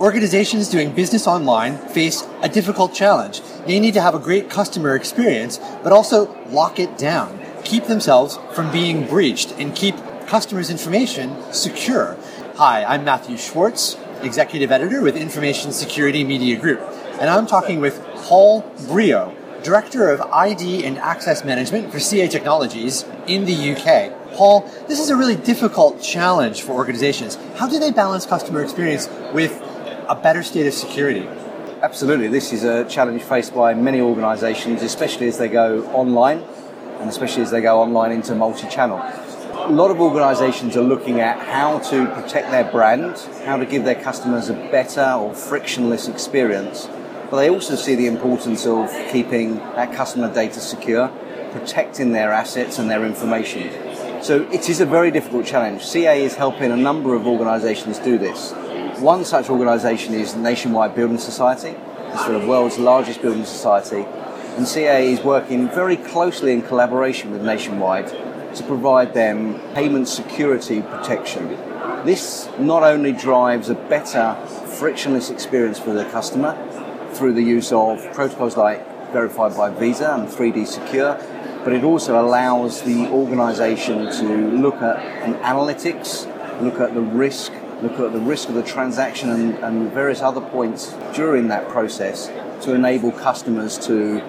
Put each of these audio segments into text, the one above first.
organizations doing business online face a difficult challenge. They need to have a great customer experience, but also lock it down, keep themselves from being breached, and keep customers' information secure. Hi, I'm Matthew Schwartz, Executive Editor with Information Security Media Group, and I'm talking with Paul Briault, Director of ID and Access Management for CA Technologies in the UK. Paul, this is a really difficult challenge for organizations. How do they balance customer experience with a better state of security? Absolutely. This is a challenge faced by many organizations, especially as they go online and especially as they go online into multi channel. A lot of organizations are looking at how to protect their brand, how to give their customers a better or frictionless experience, but they also see the importance of keeping that customer data secure, protecting their assets and their information. So it is a very difficult challenge. CA is helping a number of organizations do this. One such organisation is Nationwide Building Society. The world's largest building society. And CA is working very closely in collaboration with Nationwide to provide them payment security protection. This not only drives a better frictionless experience for the customer through the use of protocols like verified by Visa and 3D Secure, but it also allows the organization to look at an analytics, look at the risk look at the risk of the transaction and, and various other points during that process to enable customers to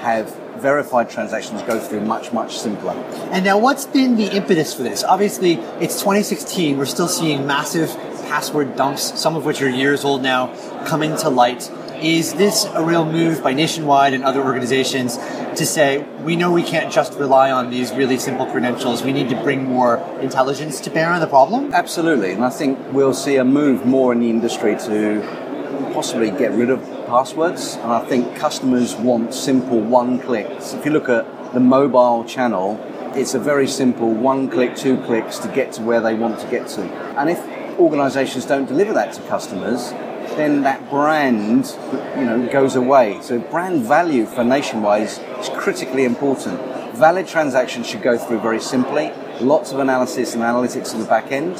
have verified transactions go through much, much simpler. And now, what's been the impetus for this? Obviously, it's 2016. We're still seeing massive password dumps, some of which are years old now, coming to light. Is this a real move by Nationwide and other organizations to say, we know we can't just rely on these really simple credentials, we need to bring more intelligence to bear on the problem? Absolutely, and I think we'll see a move more in the industry to possibly get rid of passwords, and I think customers want simple one clicks. If you look at the mobile channel, it's a very simple one click, two clicks to get to where they want to get to. And if organizations don't deliver that to customers, then that brand, you know, goes away. So brand value for Nationwide is, critically important. Valid transactions should go through very simply. Lots of analysis and analytics in the back end.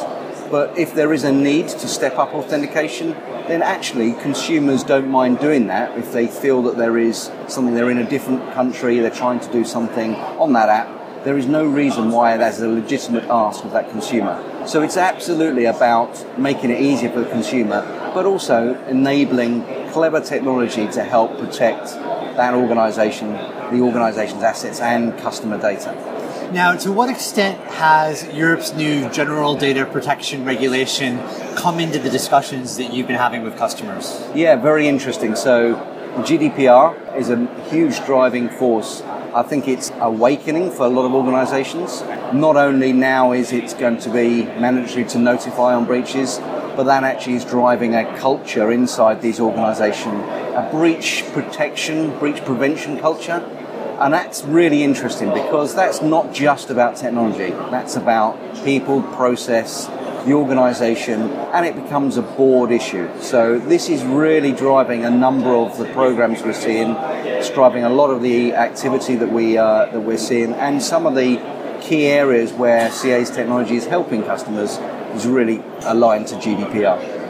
But if there is a need to step up authentication, then actually consumers don't mind doing that if they feel that there is something, they're in a different country, they're trying to do something on that app there is no reason why that's a legitimate ask of that consumer. So it's absolutely about making it easier for the consumer, but also enabling clever technology to help protect that organization, the organization's assets and customer data. Now, to what extent has Europe's new General Data Protection Regulation come into the discussions that you've been having with customers? Yeah, very interesting. So, GDPR is a huge driving force I think it's awakening for a lot of organisations. Not only now is it going to be mandatory to notify on breaches, but that actually is driving a culture inside these organisations, a breach protection, breach prevention culture. And that's really interesting because that's not just about technology, that's about people, process, the organisation, and it becomes a board issue. So this is really driving a number of the programs we're seeing. It's driving a lot of the activity that we uh, that we're seeing, and some of the key areas where CA's technology is helping customers is really aligned to GDPR.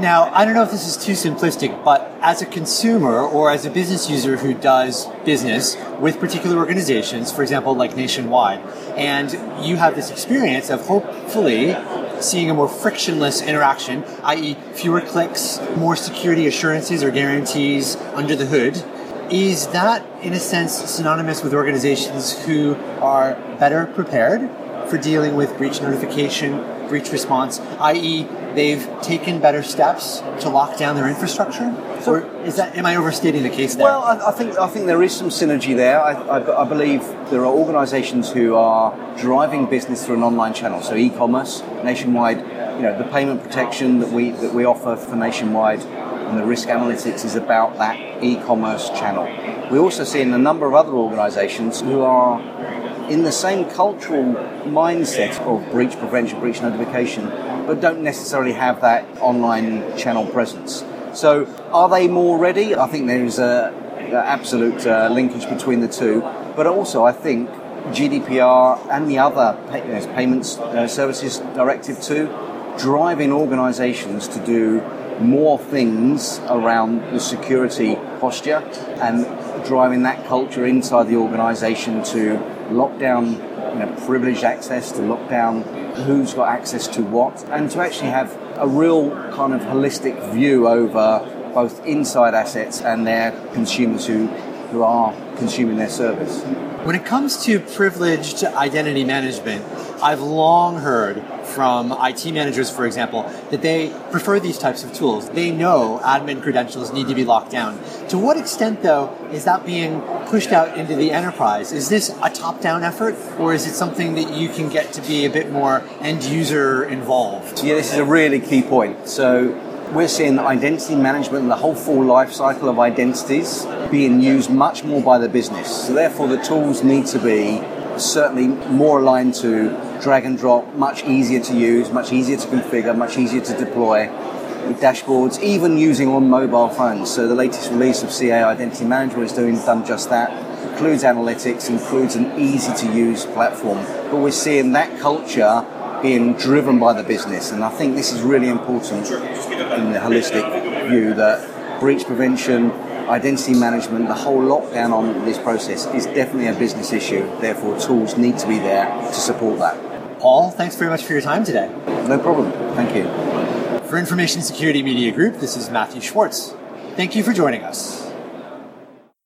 Now, I don't know if this is too simplistic, but as a consumer or as a business user who does business with particular organizations, for example, like Nationwide, and you have this experience of hopefully seeing a more frictionless interaction, i.e., fewer clicks, more security assurances or guarantees under the hood. Is that, in a sense, synonymous with organizations who are better prepared for dealing with breach notification, breach response, i.e., they've taken better steps to lock down their infrastructure? or is that am I overstating the case there? Well, I, I think I think there is some synergy there. I, I, I, believe there are organisations who are driving business through an online channel, so e-commerce, nationwide. You know, the payment protection that we that we offer for nationwide and the risk analytics is about that e-commerce channel. We also see in a number of other organisations who are in the same cultural mindset of breach prevention, breach notification, but don't necessarily have that online channel presence. So, are they more ready? I think there is a, a absolute uh, linkage between the two, but also I think GDPR and the other pay, Payments uh, Services Directive 2 driving organisations to do more things around the security posture and driving that culture inside the organization to lock down you know, privileged access, to lock down who's got access to what, and to actually have a real kind of holistic view over both inside assets and their consumers who, who are consuming their service. When it comes to privileged identity management, I've long heard from IT managers, for example, that they prefer these types of tools. They know admin credentials need to be locked down. To what extent, though, is that being pushed out into the enterprise? Is this a top down effort, or is it something that you can get to be a bit more end user involved? Yeah, this is a really key point. So, we're seeing identity management and the whole full life cycle of identities being used much more by the business. So therefore the tools need to be certainly more aligned to drag and drop, much easier to use, much easier to configure, much easier to deploy with dashboards, even using on mobile phones. So the latest release of CA Identity Manager is doing done just that. Includes analytics, includes an easy to use platform. But we're seeing that culture being driven by the business, and I think this is really important in the holistic view that breach prevention, identity management, the whole lockdown on this process is definitely a business issue. Therefore, tools need to be there to support that. Paul, thanks very much for your time today. No problem. Thank you. For Information Security Media Group, this is Matthew Schwartz. Thank you for joining us.